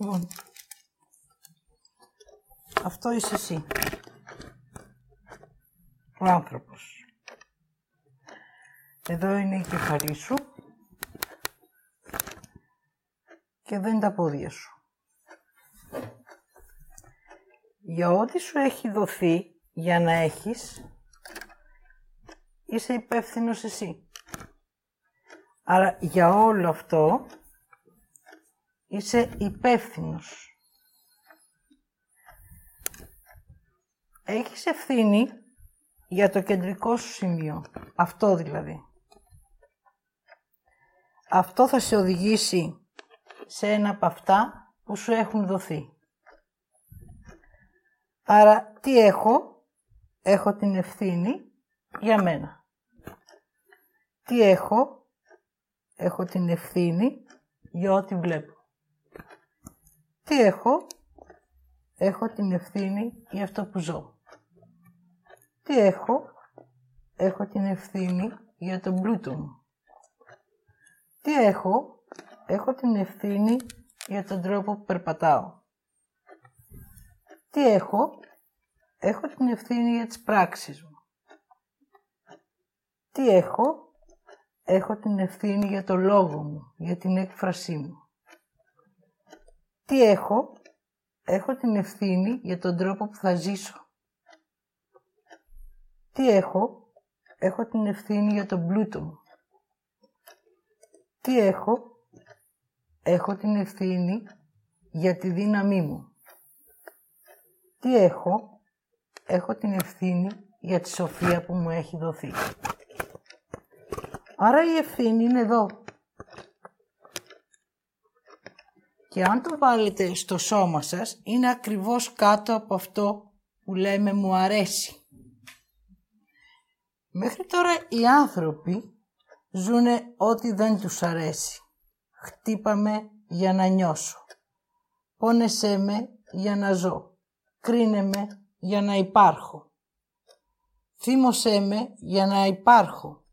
Λοιπόν, αυτό είσαι εσύ. Ο άνθρωπος. Εδώ είναι η κεφαλή σου και εδώ είναι τα πόδια σου. Για ό,τι σου έχει δοθεί για να έχεις, είσαι υπεύθυνος εσύ. Άρα για όλο αυτό είσαι υπεύθυνος. Έχεις ευθύνη για το κεντρικό σου σημείο. Αυτό δηλαδή. Αυτό θα σε οδηγήσει σε ένα από αυτά που σου έχουν δοθεί. Άρα τι έχω, έχω την ευθύνη για μένα. Τι έχω, έχω την ευθύνη για ό,τι βλέπω. Τι έχω, έχω την ευθύνη για αυτό που ζω. Τι έχω, έχω την ευθύνη για τον πλούτο μου. Τι έχω, έχω την ευθύνη για τον τρόπο που περπατάω. Τι έχω, έχω την ευθύνη για τις πράξεις μου. Τι έχω, έχω την ευθύνη για το λόγο μου, για την έκφρασή μου. Τι έχω, έχω την ευθύνη για τον τρόπο που θα ζήσω. Τι έχω, έχω την ευθύνη για τον πλούτο μου. Τι έχω, έχω την ευθύνη για τη δύναμή μου. Τι έχω, έχω την ευθύνη για τη σοφία που μου έχει δοθεί. Άρα η ευθύνη είναι εδώ. Και αν το βάλετε στο σώμα σας, είναι ακριβώς κάτω από αυτό που λέμε μου αρέσει. Μέχρι τώρα οι άνθρωποι ζούνε ό,τι δεν τους αρέσει. Χτύπαμε για να νιώσω. Πόνεσέ με για να ζω κρίνε με για να υπάρχω. Θύμωσέ με για να υπάρχω.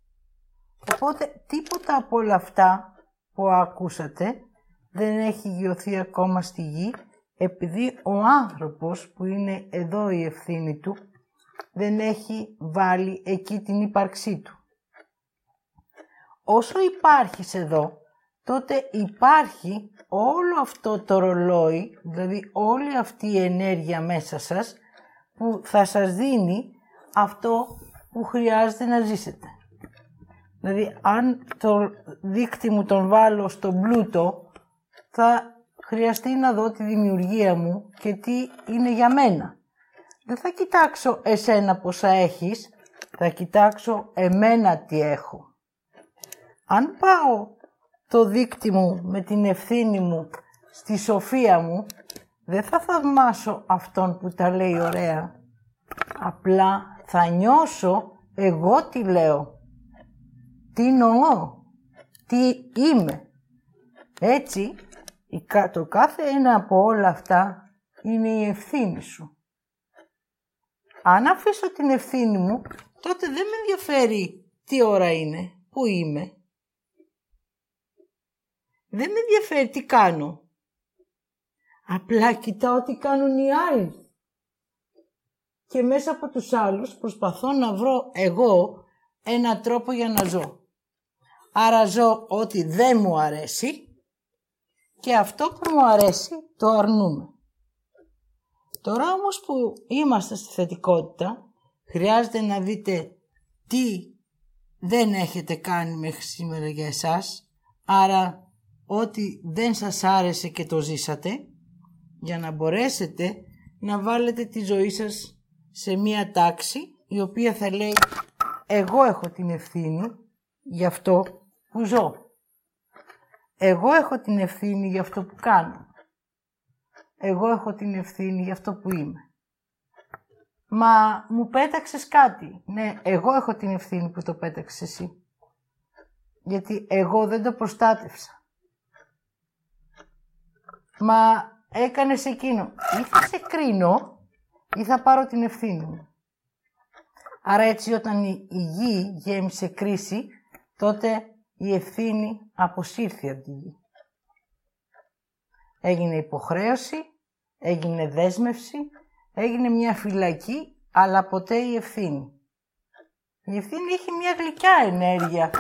Οπότε τίποτα από όλα αυτά που ακούσατε δεν έχει γιωθεί ακόμα στη γη επειδή ο άνθρωπος που είναι εδώ η ευθύνη του δεν έχει βάλει εκεί την ύπαρξή του. Όσο υπάρχεις εδώ, τότε υπάρχει όλο αυτό το ρολόι, δηλαδή όλη αυτή η ενέργεια μέσα σας, που θα σας δίνει αυτό που χρειάζεται να ζήσετε. Δηλαδή, αν το δίκτυ μου τον βάλω στον πλούτο, θα χρειαστεί να δω τη δημιουργία μου και τι είναι για μένα. Δεν θα κοιτάξω εσένα πόσα έχεις, θα κοιτάξω εμένα τι έχω. Αν πάω το δίκτυ μου με την ευθύνη μου στη σοφία μου, δεν θα θαυμάσω αυτόν που τα λέει ωραία. Απλά θα νιώσω εγώ τι λέω. Τι νοώ. Τι είμαι. Έτσι, το κάθε ένα από όλα αυτά είναι η ευθύνη σου. Αν αφήσω την ευθύνη μου, τότε δεν με ενδιαφέρει τι ώρα είναι, πού είμαι, δεν με ενδιαφέρει τι κάνω. Απλά κοιτάω τι κάνουν οι άλλοι. Και μέσα από τους άλλους προσπαθώ να βρω εγώ ένα τρόπο για να ζω. Άρα ζω ότι δεν μου αρέσει και αυτό που μου αρέσει το αρνούμε. Τώρα όμως που είμαστε στη θετικότητα, χρειάζεται να δείτε τι δεν έχετε κάνει μέχρι σήμερα για εσάς, άρα ό,τι δεν σας άρεσε και το ζήσατε, για να μπορέσετε να βάλετε τη ζωή σας σε μία τάξη η οποία θα λέει εγώ έχω την ευθύνη για αυτό που ζω. Εγώ έχω την ευθύνη για αυτό που κάνω. Εγώ έχω την ευθύνη για αυτό που είμαι. Μα μου πέταξες κάτι. Ναι, εγώ έχω την ευθύνη που το πέταξες εσύ. Γιατί εγώ δεν το προστάτευσα. Μα έκανες εκείνο. Ή θα σε κρίνω ή θα πάρω την ευθύνη μου. Άρα έτσι όταν η γη γέμισε κρίση, τότε η ευθύνη αποσύρθη από τη γη. Έγινε υποχρέωση, έγινε δέσμευση, έγινε μια φυλακή, αλλά ποτέ η ευθύνη. Η ευθύνη έχει μια γλυκιά ενέργεια,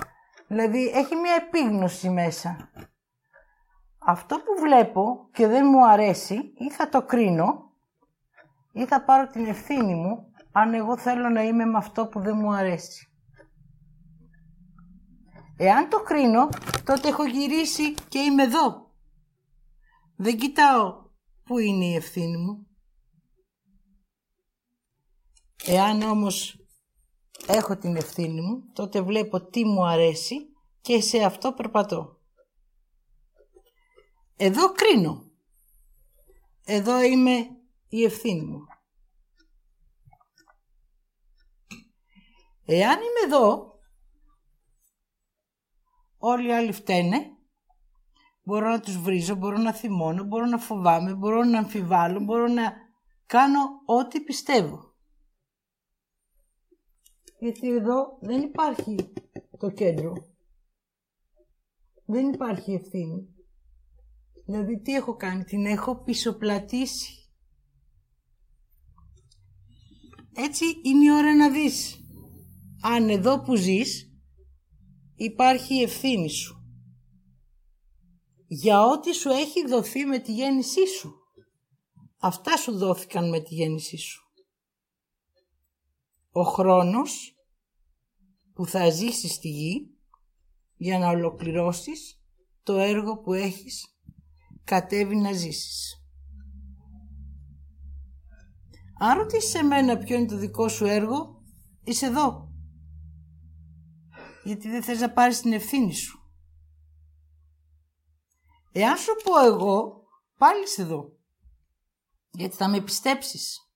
δηλαδή έχει μια επίγνωση μέσα. Αυτό που βλέπω και δεν μου αρέσει ή θα το κρίνω ή θα πάρω την ευθύνη μου αν εγώ θέλω να είμαι με αυτό που δεν μου αρέσει. Εάν το κρίνω, τότε έχω γυρίσει και είμαι εδώ. Δεν κοιτάω πού είναι η ευθύνη μου. Εάν όμως έχω την ευθύνη μου, τότε βλέπω τι μου αρέσει και σε αυτό περπατώ. Εδώ κρίνω. Εδώ είμαι η ευθύνη μου. Εάν είμαι εδώ, όλοι οι άλλοι φταίνε, μπορώ να τους βρίζω, μπορώ να θυμώνω, μπορώ να φοβάμαι, μπορώ να αμφιβάλλω, μπορώ να κάνω ό,τι πιστεύω. Γιατί εδώ δεν υπάρχει το κέντρο. Δεν υπάρχει ευθύνη. Δηλαδή τι έχω κάνει, την έχω πισωπλατήσει. Έτσι είναι η ώρα να δεις αν εδώ που ζεις υπάρχει η ευθύνη σου για ό,τι σου έχει δοθεί με τη γέννησή σου. Αυτά σου δόθηκαν με τη γέννησή σου. Ο χρόνος που θα ζήσεις στη γη για να ολοκληρώσεις το έργο που έχεις κατέβει να ζήσεις. Αν ρωτήσεις σε μένα ποιο είναι το δικό σου έργο, είσαι εδώ. Γιατί δεν θες να πάρεις την ευθύνη σου. Εάν σου πω εγώ, πάλι είσαι εδώ. Γιατί θα με πιστέψεις.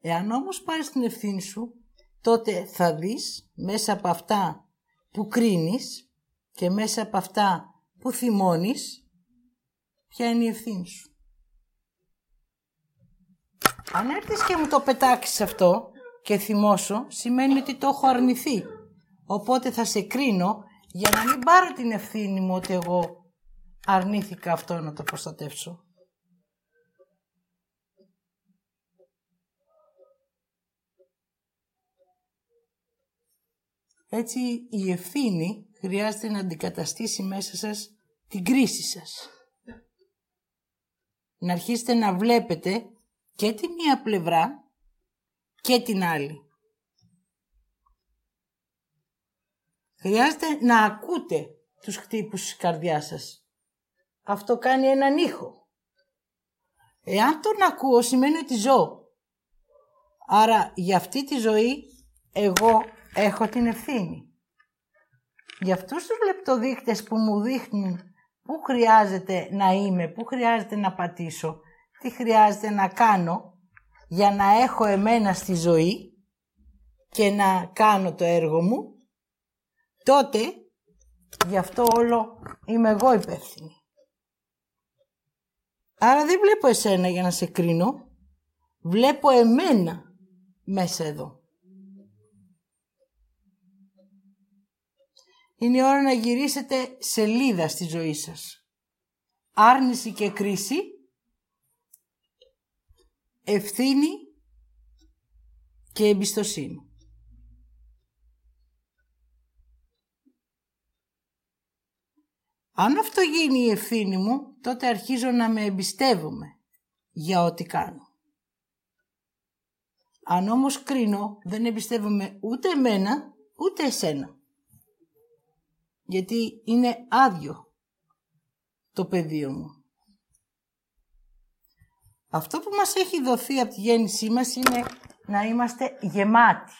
Εάν όμως πάρεις την ευθύνη σου, τότε θα δεις μέσα από αυτά που κρίνεις και μέσα από αυτά που θυμώνεις, ποια είναι η ευθύνη σου. Αν έρθεις και μου το πετάξεις αυτό και θυμώσω, σημαίνει ότι το έχω αρνηθεί. Οπότε θα σε κρίνω για να μην πάρω την ευθύνη μου ότι εγώ αρνήθηκα αυτό να το προστατεύσω. Έτσι η ευθύνη χρειάζεται να αντικαταστήσει μέσα σας την κρίση σας. Να αρχίσετε να βλέπετε και τη μία πλευρά και την άλλη. Χρειάζεται να ακούτε τους χτύπους της καρδιάς σας. Αυτό κάνει έναν ήχο. Εάν τον ακούω σημαίνει ότι ζω. Άρα για αυτή τη ζωή εγώ έχω την ευθύνη. Για αυτούς τους λεπτοδείκτες που μου δείχνουν πού χρειάζεται να είμαι, πού χρειάζεται να πατήσω, τι χρειάζεται να κάνω για να έχω εμένα στη ζωή και να κάνω το έργο μου, τότε γι' αυτό όλο είμαι εγώ υπεύθυνη. Άρα δεν βλέπω εσένα για να σε κρίνω, βλέπω εμένα μέσα εδώ. Είναι η ώρα να γυρίσετε σελίδα στη ζωή σας. Άρνηση και κρίση, ευθύνη και εμπιστοσύνη. Αν αυτό γίνει η ευθύνη μου, τότε αρχίζω να με εμπιστεύομαι για ό,τι κάνω. Αν όμως κρίνω, δεν εμπιστεύομαι ούτε εμένα, ούτε εσένα. Γιατί είναι άδειο το πεδίο μου. Αυτό που μας έχει δοθεί από τη γέννησή μας είναι να είμαστε γεμάτοι.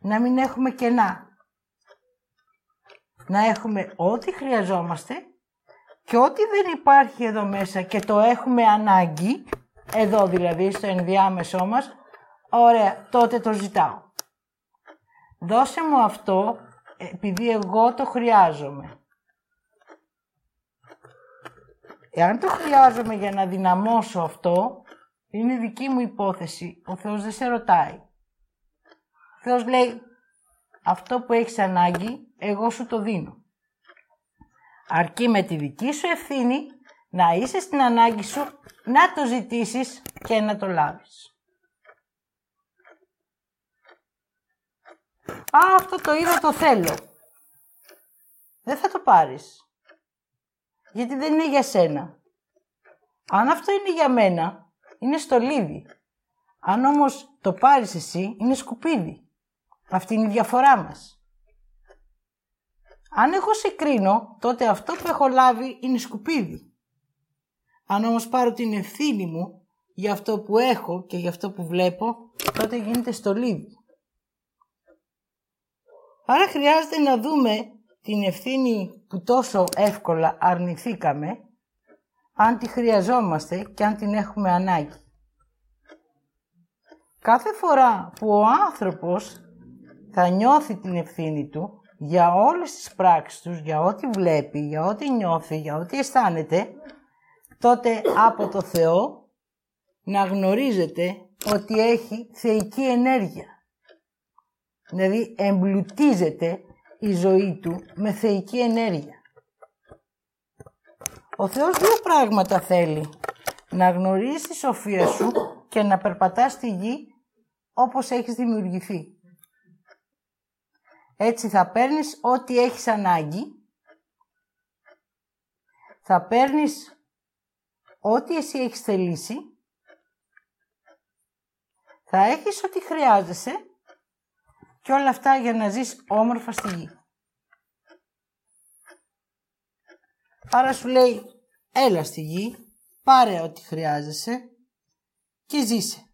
Να μην έχουμε κενά να έχουμε ό,τι χρειαζόμαστε και ό,τι δεν υπάρχει εδώ μέσα και το έχουμε ανάγκη, εδώ δηλαδή στο ενδιάμεσό μας, ωραία, τότε το ζητάω. Δώσε μου αυτό επειδή εγώ το χρειάζομαι. Εάν το χρειάζομαι για να δυναμώσω αυτό, είναι δική μου υπόθεση. Ο Θεός δεν σε ρωτάει. Ο Θεός λέει, αυτό που έχεις ανάγκη, εγώ σου το δίνω. Αρκεί με τη δική σου ευθύνη να είσαι στην ανάγκη σου, να το ζητήσεις και να το λάβεις. Α, αυτό το είδα, το θέλω. Δεν θα το πάρεις. Γιατί δεν είναι για σένα. Αν αυτό είναι για μένα, είναι στολίδι. Αν όμως το πάρεις εσύ, είναι σκουπίδι. Αυτή είναι η διαφορά μας. Αν εγώ σε κρίνω, τότε αυτό που έχω λάβει είναι σκουπίδι. Αν όμως πάρω την ευθύνη μου για αυτό που έχω και για αυτό που βλέπω, τότε γίνεται στολίδι. Άρα χρειάζεται να δούμε την ευθύνη που τόσο εύκολα αρνηθήκαμε, αν τη χρειαζόμαστε και αν την έχουμε ανάγκη. Κάθε φορά που ο άνθρωπος θα νιώθει την ευθύνη του για όλες τις πράξεις τους, για ό,τι βλέπει, για ό,τι νιώθει, για ό,τι αισθάνεται, τότε από το Θεό να γνωρίζετε ότι έχει θεϊκή ενέργεια. Δηλαδή εμπλουτίζεται η ζωή του με θεϊκή ενέργεια. Ο Θεός δύο πράγματα θέλει. Να γνωρίζεις τη σοφία σου και να περπατάς στη γη όπως έχεις δημιουργηθεί. Έτσι θα παίρνεις ό,τι έχεις ανάγκη, θα παίρνεις ό,τι εσύ έχεις θελήσει, θα έχεις ό,τι χρειάζεσαι και όλα αυτά για να ζεις όμορφα στη γη. Άρα σου λέει, έλα στη γη, πάρε ό,τι χρειάζεσαι και ζήσε.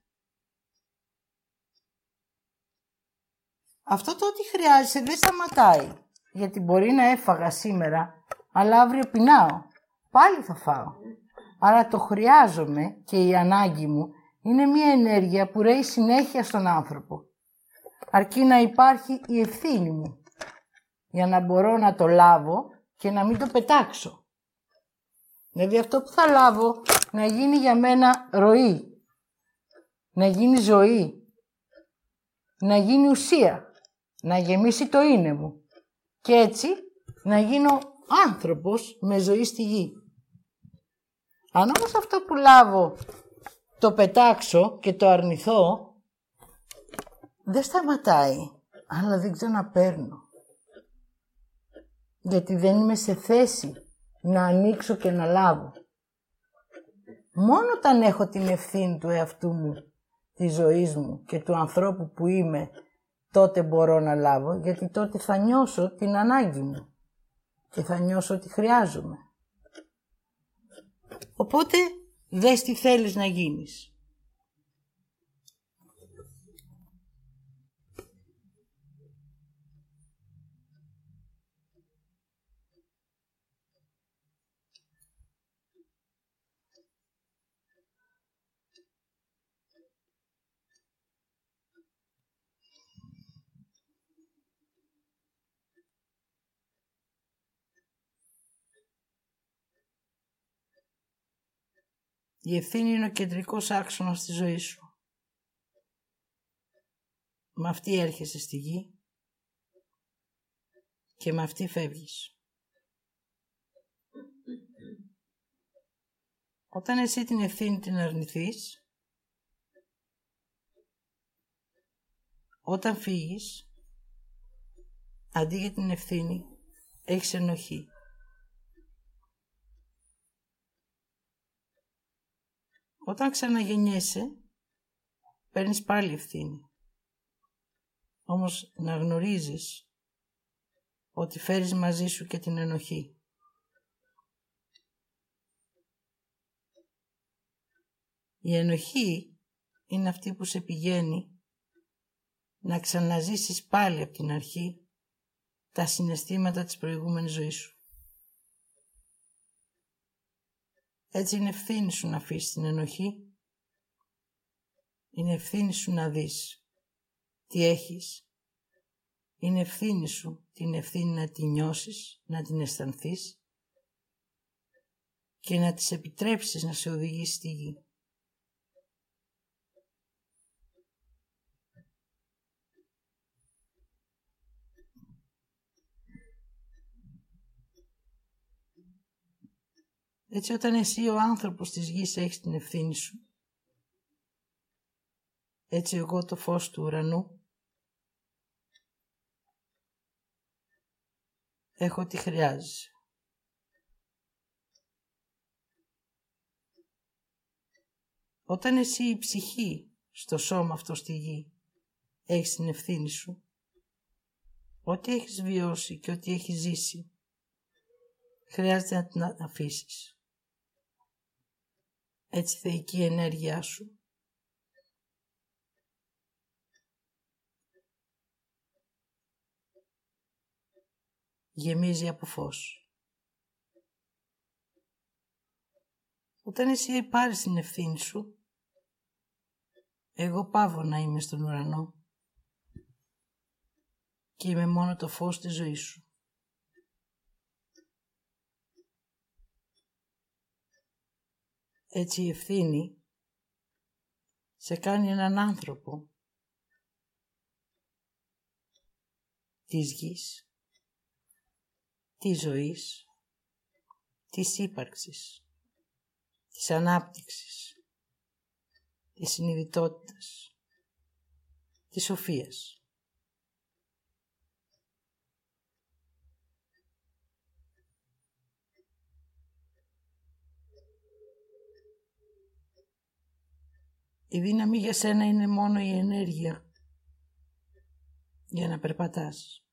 Αυτό το ό,τι χρειάζεσαι δεν σταματάει. Γιατί μπορεί να έφαγα σήμερα, αλλά αύριο πεινάω. Πάλι θα φάω. Άρα το χρειάζομαι και η ανάγκη μου είναι μια ενέργεια που ρέει συνέχεια στον άνθρωπο αρκεί να υπάρχει η ευθύνη μου για να μπορώ να το λάβω και να μην το πετάξω. Δηλαδή αυτό που θα λάβω να γίνει για μένα ροή, να γίνει ζωή, να γίνει ουσία, να γεμίσει το είναι μου και έτσι να γίνω άνθρωπος με ζωή στη γη. Αν όμως αυτό που λάβω το πετάξω και το αρνηθώ, δεν σταματάει, αλλά δεν ξαναπαίρνω. Γιατί δεν είμαι σε θέση να ανοίξω και να λάβω. Μόνο όταν έχω την ευθύνη του εαυτού μου, της ζωής μου και του ανθρώπου που είμαι, τότε μπορώ να λάβω, γιατί τότε θα νιώσω την ανάγκη μου και θα νιώσω ότι χρειάζομαι. Οπότε, δες τι θέλεις να γίνεις. Η ευθύνη είναι ο κεντρικός άξονας της ζωής σου. Με αυτή έρχεσαι στη γη και με αυτή φεύγεις. Όταν εσύ την ευθύνη την αρνηθείς, όταν φύγεις, αντί για την ευθύνη, έχεις ενοχή. Όταν ξαναγεννιέσαι, παίρνεις πάλι ευθύνη. Όμως να γνωρίζεις ότι φέρεις μαζί σου και την ενοχή. Η ενοχή είναι αυτή που σε πηγαίνει να ξαναζήσεις πάλι από την αρχή τα συναισθήματα της προηγούμενης ζωής σου. Έτσι είναι ευθύνη σου να αφήσεις την ενοχή. Είναι ευθύνη σου να δεις τι έχεις. Είναι ευθύνη σου την ευθύνη να τη νιώσεις, να την αισθανθείς και να τις επιτρέψεις να σε οδηγήσει στη γη. Έτσι όταν εσύ ο άνθρωπος της γης έχεις την ευθύνη σου, έτσι εγώ το φως του ουρανού έχω τι χρειάζεσαι. Όταν εσύ η ψυχή στο σώμα αυτό στη γη έχεις την ευθύνη σου, ό,τι έχεις βιώσει και ό,τι έχεις ζήσει, χρειάζεται να την αφήσεις. Έτσι θεϊκή ενέργειά σου γεμίζει από φως. Όταν εσύ πάρεις την ευθύνη σου, εγώ πάβω να είμαι στον ουρανό και είμαι μόνο το φως της ζωής σου. Έτσι η ευθύνη σε κάνει έναν άνθρωπο της γης, της ζωής, της ύπαρξης, της ανάπτυξης, της συνειδητότητας, της σοφίας. Η δύναμη για σένα είναι μόνο η ενέργεια για να περπατάς.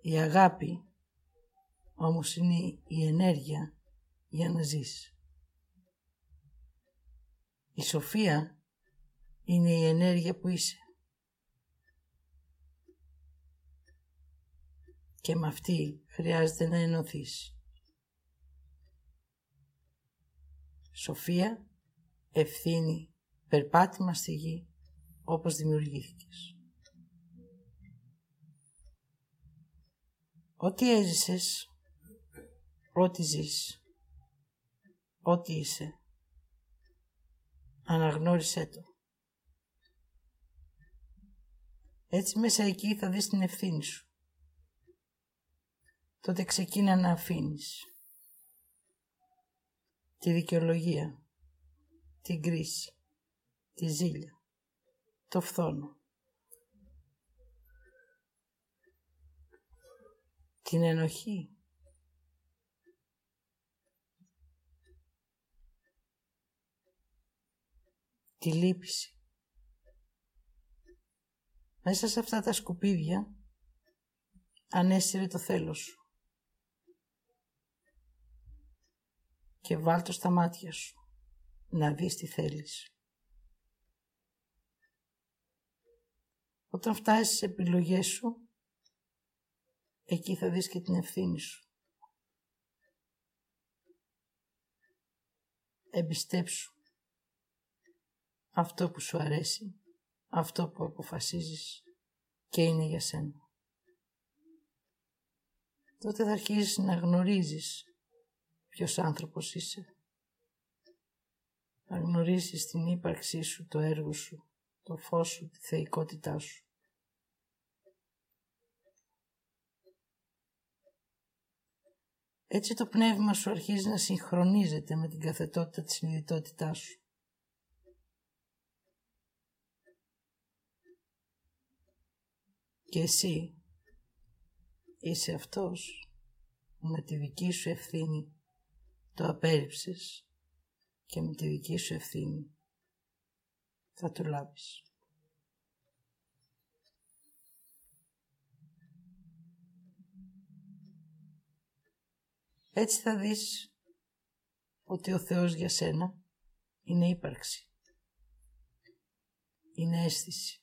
Η αγάπη όμως είναι η ενέργεια για να ζεις. Η σοφία είναι η ενέργεια που είσαι. Και με αυτή χρειάζεται να ενωθείς. Σοφία ευθύνη, περπάτημα στη γη, όπως δημιουργήθηκες. Ό,τι έζησες, ό,τι ζεις, ό,τι είσαι, αναγνώρισέ το. Έτσι μέσα εκεί θα δεις την ευθύνη σου. Τότε ξεκίνα να αφήνεις τη δικαιολογία την κρίση, τη ζήλια, το φθόνο, την ενοχή, τη λύπηση. Μέσα σε αυτά τα σκουπίδια ανέστηρε το θέλος σου και βάλ στα μάτια σου να δεις τι θέλεις. Όταν φτάσεις στις επιλογές σου, εκεί θα δεις και την ευθύνη σου. Εμπιστέψου αυτό που σου αρέσει, αυτό που αποφασίζεις και είναι για σένα. Τότε θα αρχίσεις να γνωρίζεις ποιος άνθρωπος είσαι να γνωρίσεις την ύπαρξή σου, το έργο σου, το φως σου, τη θεϊκότητά σου. Έτσι το πνεύμα σου αρχίζει να συγχρονίζεται με την καθετότητα της συνειδητότητάς σου. Και εσύ είσαι αυτός που με τη δική σου ευθύνη το απέρριψες και με τη δική σου ευθύνη θα το λάβεις. Έτσι θα δεις ότι ο Θεός για σένα είναι ύπαρξη. Είναι αίσθηση.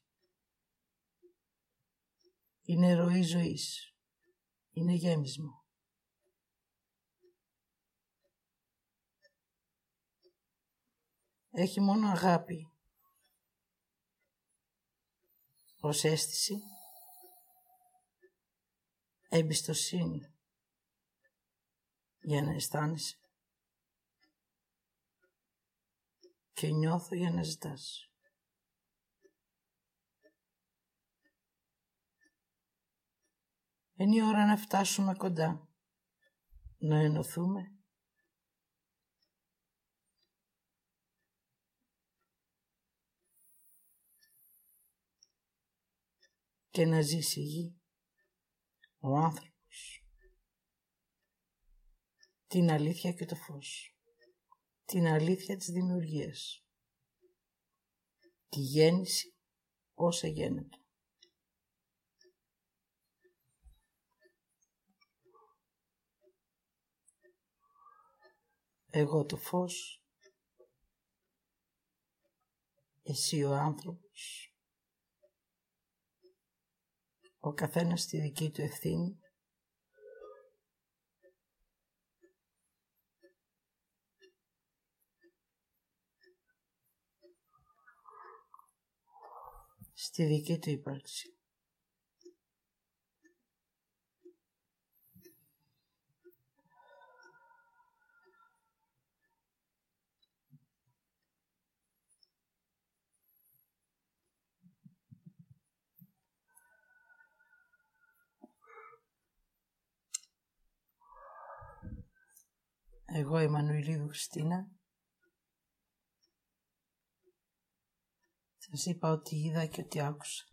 Είναι ροή ζωής. Είναι γέμισμα. Έχει μόνο αγάπη. Ως αίσθηση, εμπιστοσύνη. Για να αισθάνεσαι. Και νιώθω για να ζητάς. Είναι η ώρα να φτάσουμε κοντά. να ενωθούμε και να ζήσει η γη, ο άνθρωπος, την αλήθεια και το φως, την αλήθεια της δημιουργίας, τη γέννηση όσα γέννητο. Εγώ το φως, εσύ ο άνθρωπος, ο καθένας στη δική του ευθύνη στη δική του ύπαρξη. Εγώ η Μανουηλίδου Χριστίνα σας είπα ότι είδα και ότι άκουσα.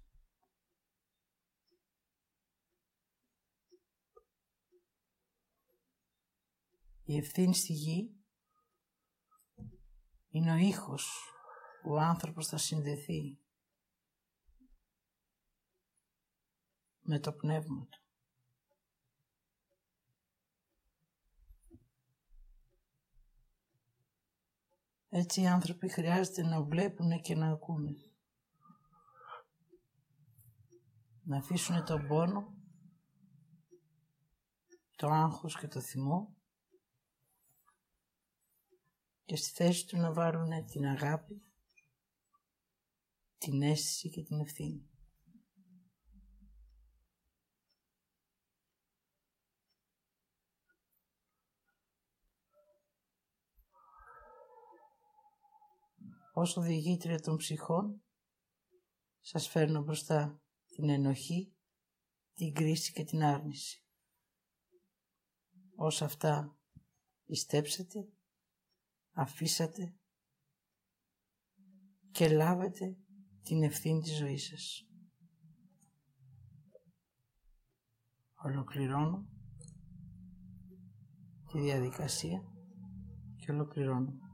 Η ευθύνη στη γη είναι ο ήχος που ο άνθρωπος θα συνδεθεί με το πνεύμα του. Έτσι οι άνθρωποι χρειάζεται να βλέπουν και να ακούνε. Να αφήσουν τον πόνο, το άγχος και το θυμό και στη θέση του να βάλουν την αγάπη, την αίσθηση και την ευθύνη. Ως οδηγήτρια των ψυχών σας φέρνω μπροστά την ενοχή, την κρίση και την άρνηση. Όσα αυτά πιστέψετε, αφήσατε και λάβετε την ευθύνη της ζωής σας. Ολοκληρώνω τη διαδικασία και ολοκληρώνω.